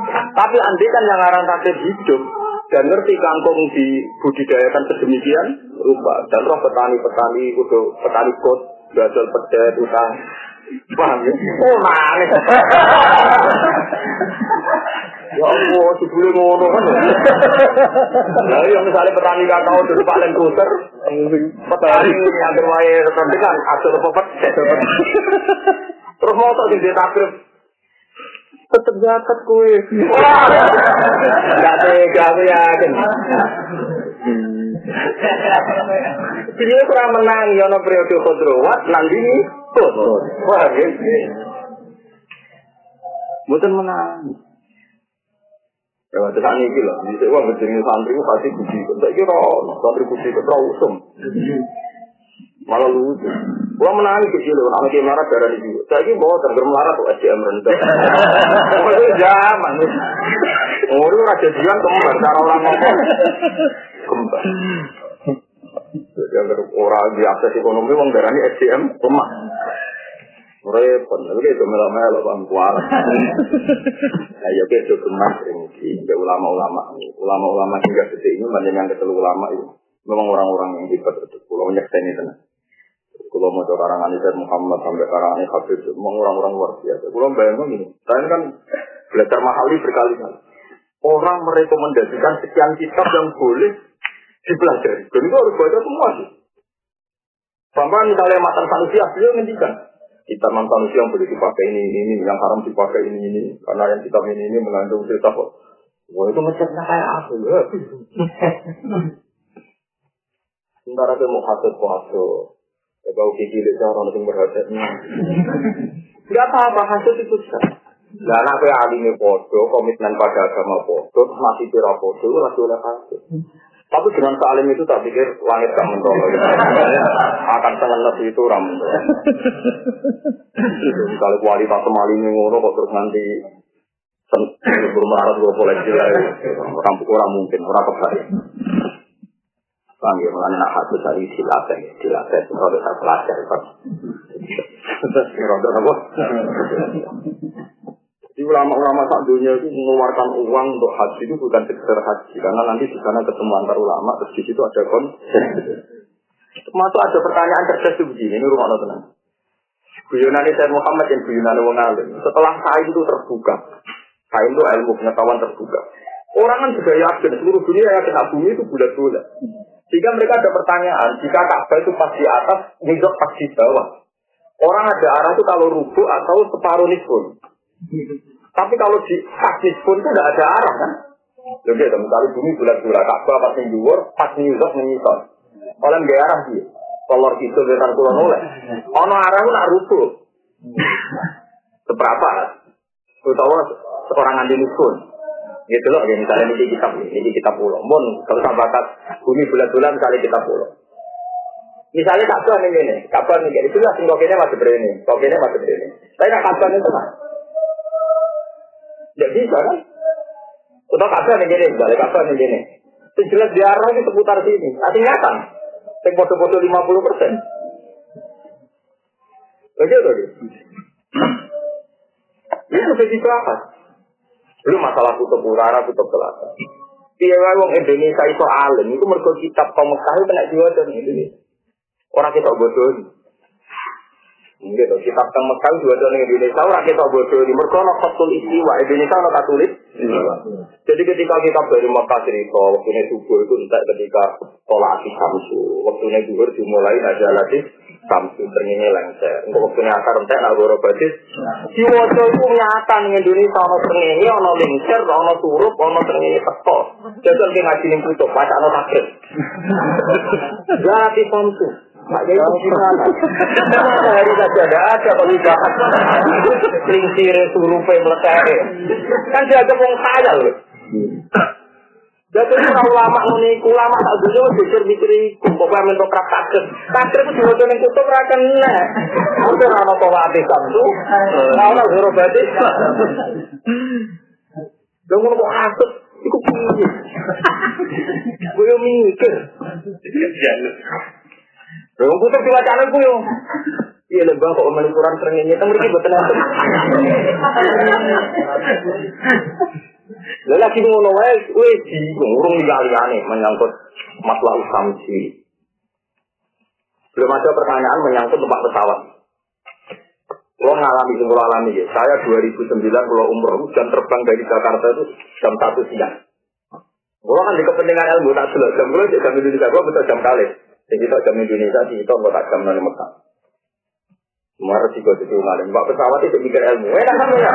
Tapi andi kan yang ngarang takdir hidup dan ngerti kangkung dibudidayakan sedemikian rupa dan roh petani-petani kudu petani kot gajol pedet utang paham ya? Oh manis. Ya Allah, sebelum ngono kan. Nah, yang misalnya petani kakao dulu paling kuter, petani yang berwae rendah kan asal apa pedet. Terus mau tak jadi takrif tetep zakat kue. Gak tega aku yakin. Jadi kurang menang ya no periode kodrowat nanti tuh. Wah, gitu. Bukan menang. Ya, waktu saat ini lah, bisa uang berjenis santri itu pasti kuci. Saya kira santri kuci itu terlalu usum. Malah lucu. Gua menangis kecil loh, anak yang marah darah. Saya kira bawa terger melarat tuh SDM rendah. Itu zaman. Oh, itu raja jian kembar, cara orang ngomong. Kembar. Jadi Yang orang di akses ekonomi, wong darahnya SDM lemah. Repot, tapi itu bang kuat. Nah, ya itu gemas ini, ulama-ulama, ulama-ulama hingga detik ini banyak yang ketelu ulama itu. Memang orang-orang yang hebat itu, pulau nyekseni tenang. Kalau mau karangan Isaiah Muhammad sampai karangan Habib, memang orang-orang luar biasa. Kalau bayangkan gini, saya kan belajar mahali berkali-kali. Orang merekomendasikan sekian kitab yang boleh dipelajari. Dan itu harus baca semua sih. Sampai misalnya matan sanusi beliau ngendikan. Kitab matan sanusi yang boleh dipakai ini, ini, yang haram dipakai ini, ini. Karena yang kitab ini, ini mengandung cerita kok. Wah itu macamnya kayak apa ya? Sementara dia mau hasut hasut. Ya kau kiki lihat orang yang berhasutnya. Gak apa-apa hasut itu sah. Lah anak kowe alime padha, komitmen pada agama padha, masih pira padha, lagi oleh hasut. Tapi dengan salim itu tak pikir langit gak mentolo. Akan sengenes itu ram. Kalau kualitas semali ini ngono kok terus nanti bermarat gue koleksi lah. Orang orang mungkin orang kebalik. Bang ya mengenai nak hati dari dilatih, dilatih kalau saya pelajar kan. Terus apa? Ulama-ulama saat dunia itu mengeluarkan uang untuk haji itu bukan sekedar haji, karena nanti di sana ketemu antar ulama, terus di situ ada kon. Termasuk ada pertanyaan cerdas begini, ini rumah tenang. Guyonan saya Muhammad yang guyonan wong alim. Setelah sain itu terbuka, sain itu ilmu pengetahuan terbuka. Orang kan juga yakin, seluruh dunia yakin nah, bumi itu bulat-bulat. Jika mereka ada pertanyaan, jika Ka'bah itu pas di atas, nizok pas di bawah. Orang ada arah itu kalau rubuh atau separuh nisbun. Tapi kalau di kaki pun itu tidak ada arah kan? Jadi ada misalnya bumi bulat-bulat, Ka'bah pas yang dhuwur, pas nyusok menyisok. Oleh nggak arah dia. Kolor itu dengan kulon oleh. Ono arah itu nak rubuh. Seberapa? Utawa seorang andi pun. Gitu loh, ya misalnya ini kitab ini kitab pulau. Mon, kalau tak bakat bumi bulat-bulat misalnya kitab pulau. Misalnya Ka'bah ini ini, Ka'bah ini itu lah, kok ini masih berani, kok ini masih berani. Tapi nak Ka'bah itu kan, tidak bisa kan? Atau kabar nih gini, balik kabar nih gini. Itu jelas di arah ini seputar sini. Artinya kan? Yang foto-foto 50 persen. Begitu gitu. Itu jadi apa? Belum masalah kutub utara, kutub selatan. Iya, wong Indonesia itu alim. Itu mergo kitab kaum Mekah itu kena jiwa dan Indonesia. Orang kita bodoh. Gitu, kitab teng Mekah juga ada di Indonesia, orang kita bodoh di mereka no fatul istiwa, Indonesia no katulis. Jadi ketika kita dari Mekah cerita, waktunya subuh itu entah ketika tolak di samsu, waktunya duhur dimulai aja lagi samsu ternyanyi lengser. Untuk waktunya akar entek nak boro badis. Di wajah itu nyata nih Indonesia no ternyanyi, no lengser, no surup, no ternyanyi teko. Jadi kita ngaji tutup, baca no takrib. Jadi samsu. Maknya itu gimana? Kenapa hari saja ada ada pengisahan? Lingsir surupe meletak. Kan dia ada wong saya loh. Jadi kalau lama meniku, lama tak dulu mikir mikir itu, kok kamu untuk praktek? Praktek itu sudah jadi kutu merakan nih. Kau tuh rano kau latih kamu, kau lah guru berarti. Jangan kok asik, ikut pinggir. Gue mikir. Wong putus diwacana ku yo. Iya lebang kok omel ukuran srengenge teng mriki boten enten. Lah lagi ngono wae bingung urung liyane menyangkut masalah samsi. Belum ada pertanyaan menyangkut tempat pesawat. Lo ngalami sing alami ya. Saya 2009 kalau umroh jam terbang dari Jakarta itu jam 1 siang. Kalau kan di kepentingan ilmu tak jelas jam gue jam Indonesia gue betul jam kali. Jadi tak jam Indonesia di itu nggak tak jam nanti Mekah. Semua resiko itu ngalim. Pak pesawat itu mikir ilmu. Eh, kan ya.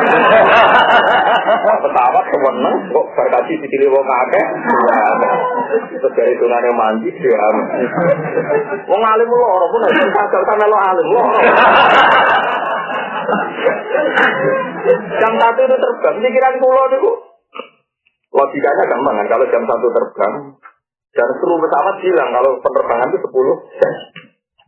Pesawat kewenang kok berkaji di sini wong kakek. Terus dari tunane mandi dia. Wong alim lo orang pun harus kagak sana lo alim lo. Jam satu itu terbang. Pikiran kulo itu logikanya gampang kan. Kalau jam satu terbang, dan seluruh pesawat bilang kalau penerbangan itu 10 jam.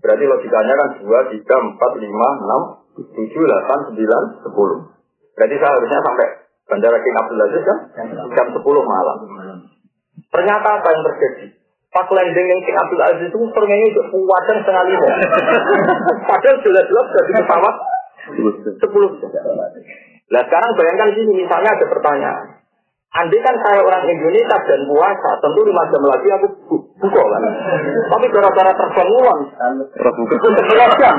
Berarti logikanya kan 2, 3, 4, 5, 6, 7, 8, 9, 10. Berarti saya harusnya sampai Bandara King Abdul Aziz kan jam 10 malam. Ternyata apa yang terjadi? Pas landing yang King Abdul Aziz itu permennya itu kuatan setengah lima. Padahal jelas-jelas dari pesawat sepuluh. Nah sekarang bayangkan sini misalnya ada pertanyaan. Andai kan saya orang Indonesia dan puasa, tentu lima jam lagi aku bu buka kan. Tapi gara-gara terbang uang, buka sebelas jam.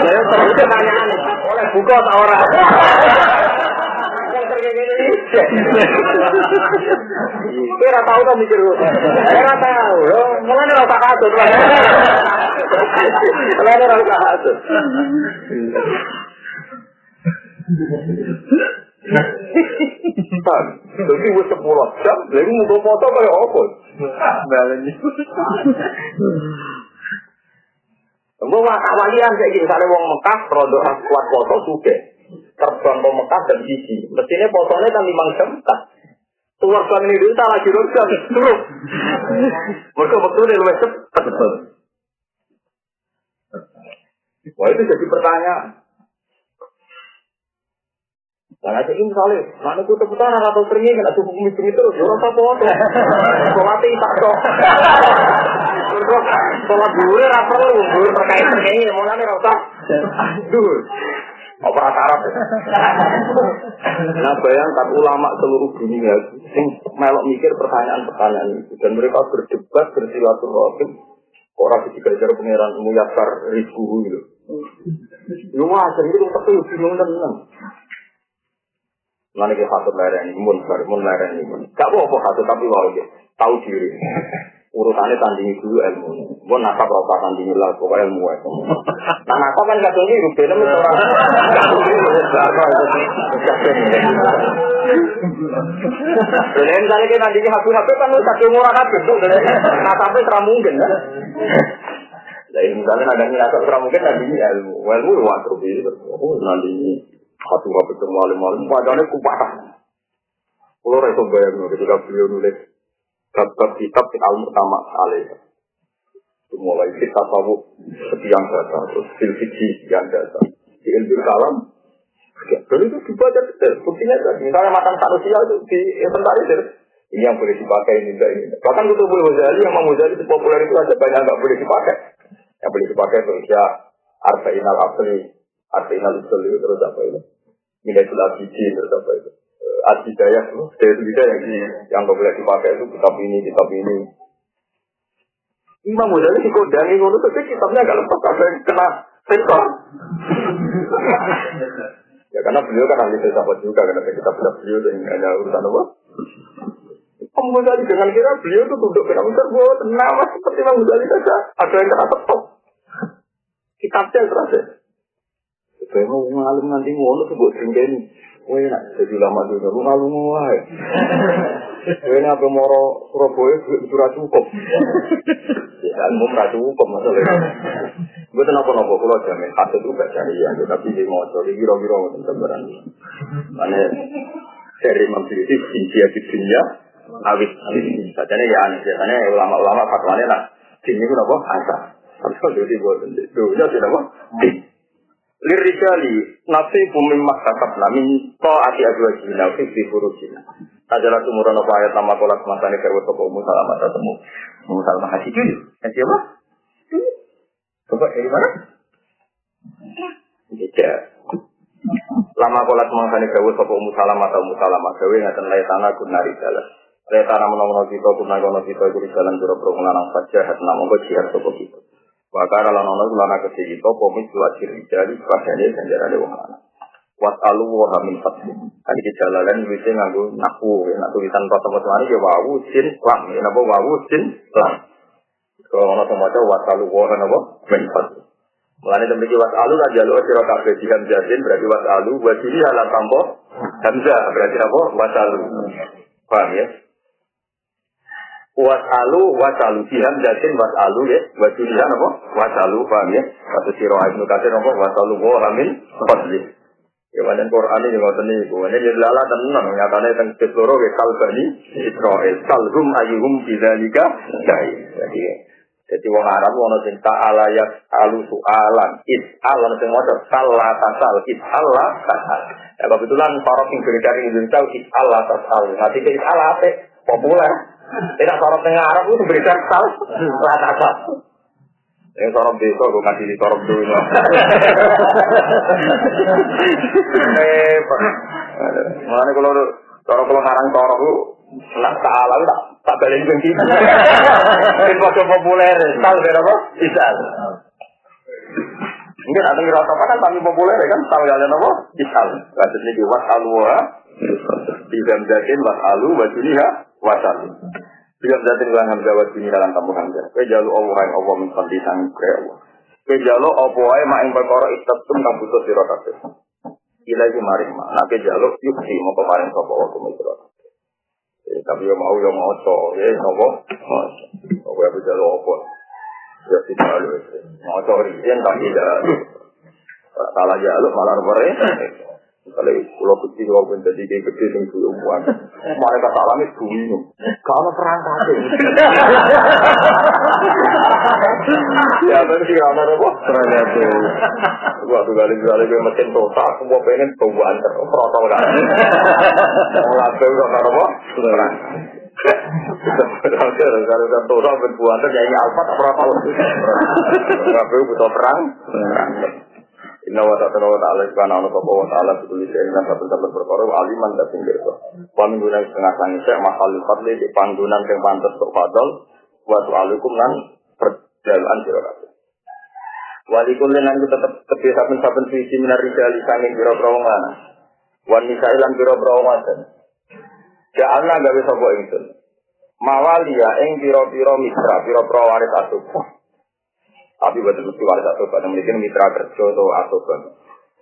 Saya terus pertanyaan oleh buka atau orang? Yang terkait ini, kira tahu kan mikir lu? Kira tahu, mulai nih rasa kasut, mulai nih rasa kasut. Tan, jadi gue sepuluh jam, lagi mau foto kayak apa? Balenya. Gue awalian kayak gini, misalnya wong Mekah, produk kuat foto juga. Terbang ke Mekah dan sisi. Mestinya fotonya kan lima jam, tak. Keluar suami ini dulu, tak lagi jam, turun. Mereka nih, lebih cepat. Wah itu jadi pertanyaan. Nah, aja ini misalnya, mana ku teputan atau sering kena tubuh bumi bumi terus, ya rasa foto. Sholat tak dong. Sholat dulu rasa lu, dulu terkait terkait, mau nanti rasa. Dulu. Apa rasa Arab? Nah bayangkan ulama seluruh dunia melok mikir pertanyaan-pertanyaan itu dan mereka berdebat bersilaturahim orang digajar pangeran muyasar rizku gitu. Lu wajar itu tapi bingung tenang. Mana kita satu lereng mun mun lereng ini. Gak apa apa satu tapi wow ya, tahu diri. Urutannya tandingi dulu ilmu. Mun nakap apa tandingi lah, pokoknya ilmu itu. Nah nakap kan gak tunggu, rupanya itu orang. Jadi misalnya kita tandingi HP-HP kan lu satu orang HP tuh. Nakapnya terang mungkin kan. Jadi misalnya ada ngerasa terang mungkin tandingi ilmu. Ilmu lu waktu itu. Oh tandingi. Satu hati ketemu alim-alim, padahal kupatah. Kalau reso bayang ketika beliau nulis bab-bab kitab di al pertama alih. Mulai kita tahu sekian data, terus filfiksi sekian data. Di ilmu kalam, dan itu dibaca detail. Buktinya tadi, misalnya makan manusia itu di inventarisir. Ini yang boleh dipakai, ini enggak ini. Bahkan Kutub Ghazali yang Imam Ghazali itu populer itu ada banyak nggak boleh dipakai. Yang boleh dipakai itu ya Arba'in al-Asli, Al-Usul itu terus apa itu. Minatul Abidi terus apa itu. Adidayah itu, dari itu yang, yang nggak boleh dipakai itu kitab ini, kitab ini. Imam Ghazali dikodangi ngono tapi kitabnya agak lepas ada yang kena sensor. ya karena beliau kan ahli filsafat juga karena kitab-kitab beliau yang hanya urusan apa? Imam Ghazali dengan kira beliau itu duduk kena besar buat nama seperti Imam Ghazali saja ada yang kena tetap. Kitabnya terasa. Mau ngalung nanti ngono tuh buat sendiri. Wah enak jadi lama dulu, lu ngalung wae. Wah ini apa moro Surabaya sudah cukup. Ya kan mau nggak cukup masalahnya. Gue tenang apa nopo kalau jamin hasil itu baca ya, tapi di mau cari kira-kira nggak tembaran. Mana dari memiliki insia di dunia, awit Sajane ya aneh, biasanya ulama-ulama fatwanya lah. Ini itu apa? Asa. Harus kau jadi buat dunia tidak apa? Lirijali nafsi bumi maktasab namin to ati adu ajina fi furujina. Adalah tumuran apa ayat nama kolak masane kerwa toko musalamah temu. Musalamah hati dulu. Yang siapa? Coba dari mana? Lama kolak masane kerwa toko musalamah atau musalamah gawe ngaten lay tanah gunari tanah kita kono kita kita. Wakara lan ono lana kese kita komit wajir rijali padane ganjarane wong lanang. Wat alu wa min fatih. Kan iki jalalan wis nganggo naku, nak tulisan kota mari ya wawu sin lam, ya napa wawu sin lam. Kalau ono maca wat alu wa napa min fatih. Mulane demikian wat alu ra jalo sira kabeh jiham jatin berarti wat alu wa sini halan tampo hamzah berarti apa wat alu. Paham ya? Wasalu wasalu. Siham jatin wasalu ya. Wasilah apa? Wasalu paham ya. Kata siro ibnu kasir apa? Wasalu wa hamin fadli. Ya wajan Quran ini ngoten niku. Ini jadi lala tenang nyatane teng seluruh ke kalbani Israel kalhum ayuhum bidzalika dai jadi jadi wong Arab ono sing ta'ala ya alu sualan. Is alan sing maca salah tasal. Is Allah tasal. Ya kebetulan para sing dari Indonesia is Allah tasal. Nanti is Allah populer Tidak sorot tengah Arab itu berikan sal, rata Yang sorot desa gue kasih di sorot dulu. Eh, Mulanya kalau sorot kalau ngarang sorot lu nak salah tak tak balik ke kita. Ini foto populer, sal berapa? Isal. Mungkin ada ngira apa kan kami populer kan tahu kalian apa? Isal. Maksudnya di wasalwa di gamzatin wasalu wajuniha wasalu. Di gamzatin lan hamzah wajuni dalam kampung hamzah. Kowe jalu Allah yang Allah mensanti sang kowe Allah. Kowe jalu apa wae mak ing perkara istatum kang butuh sira. Ila iki maring mak. Nek kowe yuk si mau kemarin sapa wae kuwi sira. Tapi yo mau yo mau to, ya nopo? Kowe apa jalu apa? Ya tidak lalu. To riyen tapi tidak. Salah jalu malah repot. Kalau pulau kecil kalau pun jadi kayak gede yang dulu buat, mereka salamnya dulu. Kalau perangkat Ya tapi sih kalau ada apa? Perangkat Waktu kali kali gue mesin total, semua pengen pembuatan protol kan. Ngelakuin kok apa? Perangkat. Kalau kan total pembuatan nyanyi alfat apa apa? Ngelakuin butuh perang. Inna wa ta'ala wa ta'ala kana ana sapa wa ta'ala kuli sing lan satu satu perkara aliman ta sing pirsa. Panggunan setengah sangi sek mahal fadli di panggunan sing pantes tok fadl wa ta'alukum lan perjalan sira kabeh. Wali kulen lan tetep kebiasa saben sisi minar rijali sanging pira-pira wong. Wan nisa lan pira-pira. Ja'alna gawe sapa ingsun. Mawalia ing pira-pira mitra, pira-pira waris asuh. Tapi betul mesti waris atoba, yang memiliki mitra kerja atau atoba.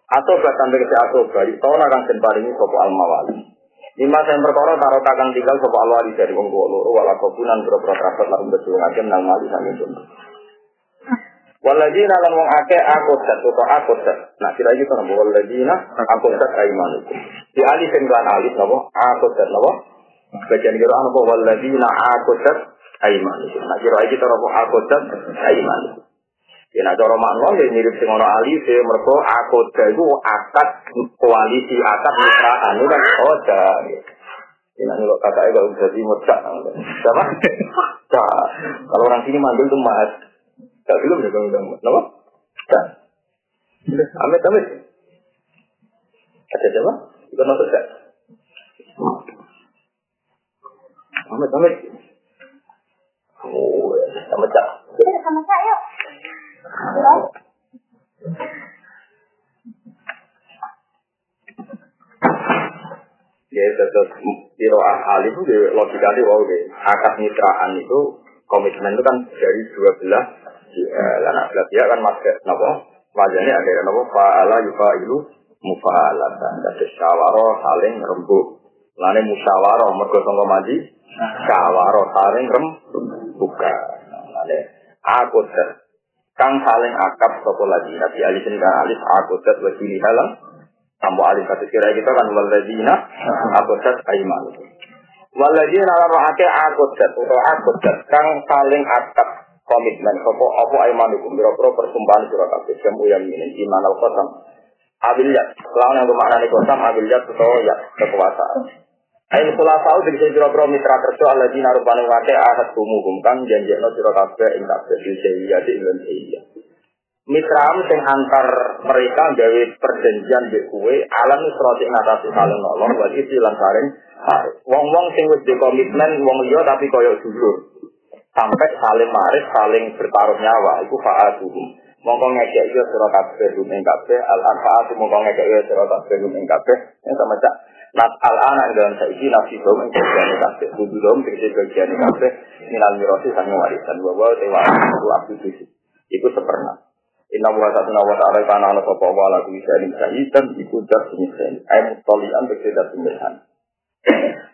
Atoba sampai ke atoba, itu tahun akan sempari ini sopo al mawali. Lima saya perkara taruh kakang tinggal sopo al wali dari wong tua loro, wala kobunan berapa terakhir lalu berjuang aja nang mali sampai contoh. Waladina lan wong ake akodat atau akodat. Nah kira gitu nabo waladina akodat aiman itu. Di alif yang lan alif nabo akodat nabo. Bagian kira nabo waladina akodat aiman itu. Nah kira gitu nabo akodat aiman itu. Ya nah cara makna ya mirip sing ana ali se mergo akoda iku akad koalisi akad mitraan itu kan oda. Ya nah kalau kakak itu bisa di mecak. Siapa? Kalau orang sini manggil tuh mas. Gak belum ya kamu kamu. Kenapa? Cak. Amit amit. Ada siapa? Ikut nonton gak? Amit amit. Oh, sama cak. Sama saya. Ya, terus kiro ahli itu logikanya wow deh. Akad mitraan itu komitmen itu kan dari dua belah ya, anak belah dia kan masuk nopo wajahnya ada nopo faala yufa ilu mufaalatan. Dan syawaro saling rembuk. Lane musyawaro mergo sangka maji syawaro saling rem buka. Lane aku ter kang saling akap sapa lagi. Nabi alisin kang alis aku ter wajini halang. Sambo alis satu kira kita kan waladina ter aiman. Waladina rohake akodat atau akodat kang saling akad komitmen sopo apa aimanukum biro-biro persumpahan sira kabeh jamu yang ini iman al qasam abiliyat lawan yang bermakna qasam abiliyat atau ya kekuasaan Ain kula tau dari biro-biro mitra kerja alladzina rupane wake ahad humuhum kang janjekno sira kabeh ing kabeh di Indonesia Mitram sing antar mereka gawe perjanjian mbek kowe alam seroti ngatasi saling nolong wa iki lan saring wong-wong sing wis di komitmen wong liya tapi koyo dulur sampai saling maris saling bertaruh nyawa iku fa'atuhum mongko ngekek yo sira kabeh rum ing kabeh al anfaatu mongko ngekek yo sira kabeh rum ing kabeh. Yang sama cak Nat al anak dalam saiki nafsi dom ing bagian kabeh. Kudu dom tegese bagian kabeh minal mirosi sang warisan. Bahwa tewa itu abdi itu seperna. Inna wa satuna wa ta'ala kana ala sapa wa ala kulli shay'in shahidan iku dat sing ay mutalian tegese dat sing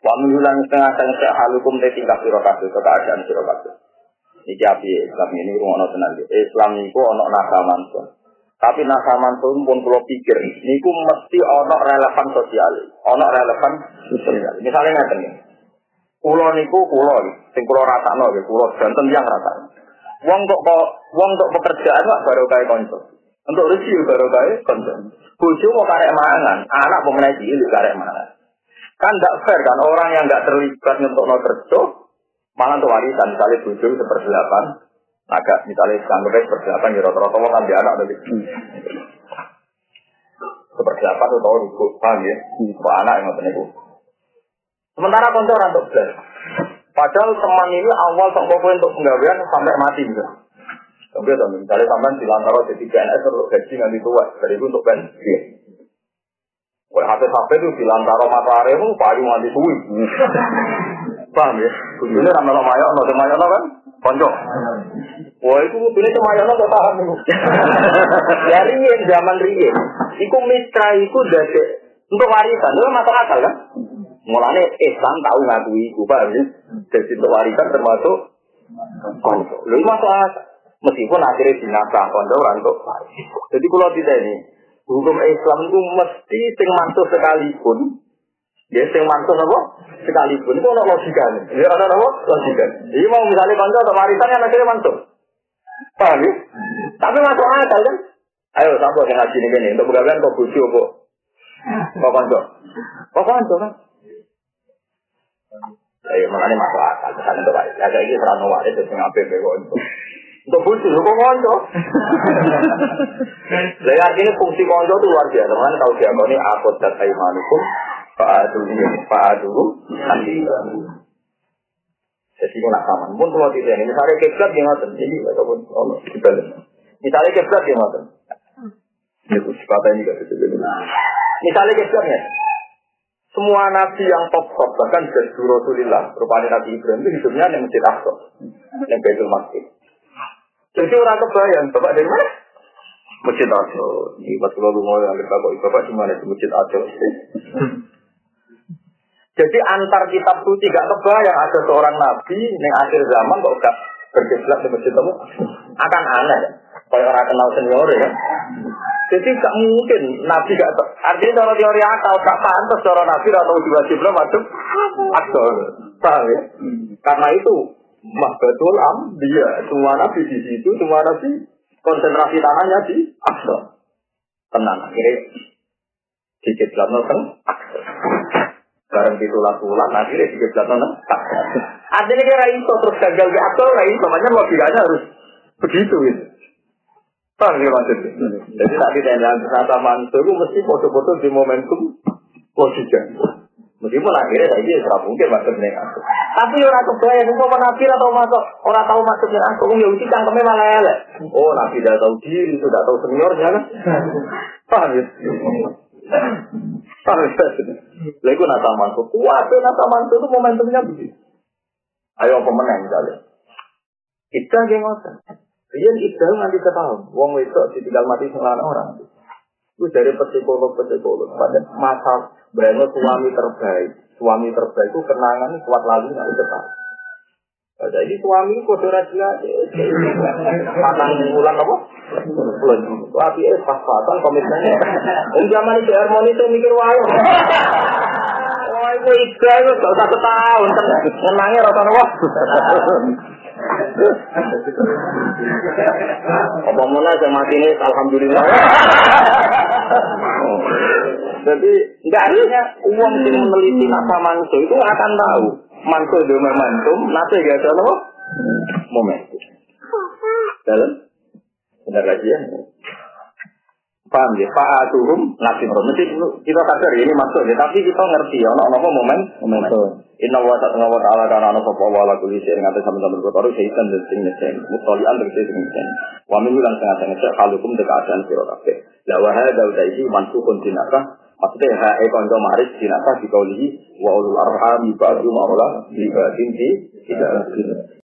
Wa mengulang setengah setengah halukum te tingkah sira kabeh keadaan sira kabeh. Api Islam ini rumono tenan. Islam niku ana nakaman Tapi nakaman pun pun kula pikir niku mesti ana relevan sosial, ana relevan sosial. Misalnya ngaten ya. Kulo niku kulo sing kula rasakno nggih kulo janten yang rasakno. Wong kok wong kok pekerjaan kok baru kaya kanca. Untuk rezeki baru kaya kanca. Bojo mau karek mangan, anak mau menaiki itu karek mangan. Kan tidak fair kan orang yang nggak terlibat untuk no kerja Malah untuk warisan, misalnya bujuk seperdelapan, agak misalnya sanggupnya seperdelapan, ya rata-rata mau ambil anak tadi. Seperdelapan itu tahu rujuk, paham ya? Untuk anak yang ngoten itu. Sementara konco untuk belas. Padahal teman ini awal koko untuk penggawean sampai mati gitu. Tapi ya, misalnya sampai di lantaro jadi PNS untuk gaji nanti tua, dari itu untuk bensin. Wah, HP-HP itu di lantaro matahari itu payu nganti suwi. Paham ya? Kudune ra melok mayok, no mayok kan? Konco. Wah, itu kudune mayok kok paham iku. Ya riyen zaman riyen. Iku mitra iku dadi untuk warisan, itu masuk akal kan? Mulane Islam tahu ngakui iku, paham ya? Jadi untuk warisan termasuk konco. Lu masuk akal. Meskipun akhirnya dinasah konco orang untuk Jadi kalau tidak ini, hukum Islam itu mesti sing mantu sekalipun Ya sing mantus apa? Sekalipun itu ada logika. Ya ada apa? Logika. Jadi mau misalnya kanca atau warisan yang akhirnya mantus. Paham ya? Tapi masuk akal kan? Ayo sampo yang ngaji ini gini. Untuk begawan kok bucu kok. Kok kanca? Kok kanca kan? Ayo makanya masuk akal. Misalnya untuk warisan. Ya kayak ini serang waris. Terus ngapain bego untuk. Untuk bucu, kok kanca? Jadi artinya fungsi kanca itu luar biasa. Makanya tahu dia ini akut dan aimanukum Fa'adu fa'adu nanti. Jadi kalau sama, pun kalau tidak ini, misalnya kiblat yang ngoten, jadi ataupun Allah. Misalnya kiblat yang ngoten. Itu kata ini betul Misalnya kiblatnya, semua nabi yang top top bahkan dari Rasulullah, rupanya Nabi Ibrahim itu hidupnya yang masjid Aqsa, yang Baitul Masjid. Jadi orang kebayang, bapak dari mana? Masjid Aqsa. Ini pas kalau lu mau yang bapak, bapak di mana Masjid Aqsa? Jadi antar kitab suci gak kebayang ada seorang nabi yang akhir zaman kok gak berkiblat di masjid kamu akan aneh ya. Kalau orang kenal senior ya. Jadi gak mungkin nabi gak artinya kalau teori akal gak pantas seorang nabi atau diwajibkan masuk akal. Paham ya? Karena itu mahbatul am dia semua nabi di situ semua nabi konsentrasi tangannya di akal. Tenang akhirnya di kiblat nonton akal. Barang ditulah tulah, akhirnya tiga belas tahun. Artinya kira itu terus gagal di akal, nah itu makanya logikanya harus begitu gitu. Paham ya maksudnya? Jadi tak ditanya kata mantu itu mesti foto-foto di momentum logika. Meskipun akhirnya saya ini serap mungkin maksudnya aku. Tapi orang kebayang itu mau nabi atau masuk orang tahu maksudnya aku. Ya uji cangkemnya malah elek. Oh nabi tidak tahu diri, tidak tahu seniornya kan? Paham ya? Lalu nata mantu, kuat nata mantu itu momentumnya begitu. Ayo pemenang misalnya. Kita ngotot. Rian itu nanti ketahui. Wong itu ditinggal mati sembilan orang. Itu dari psikolog psikolog pada masa banyak suami terbaik. Suami terbaik itu kenangan kuat lalu nanti ketahui. Jadi suami kode raja patang bulan apa? Bulan. Tapi eh pas-pasan komitmennya. Om zaman itu harmoni itu mikir wae. Itu iga itu gak usah setahun. Menangnya rata apa? Apa mana yang mati ini, alhamdulillah. Jadi nggak artinya uang yang meneliti nasa manusia itu akan tahu mantul di momentum, nanti gak ada apa? Momentum. Dalam? Benar lagi ya? Paham ya? Pak Aturum, nasib Mesti kita sadar ini masuk ya, tapi kita ngerti ya, ono apa momen? Momentum. Inna wa ta'ala wa ta'ala kana ana sapa wa la kulli syai'in ngate sampeyan perkara syaitan dan sing ngecen. Mustalian tegese sing ngecen. Wa min lan sing ngecen halukum dekatan sira kabeh. La wa hadza utaisi mansukun dinaka Maksudnya ha e konco maris dinaka di kaulihi wa ulul arham ba'du ma'ula li ba'din di tidak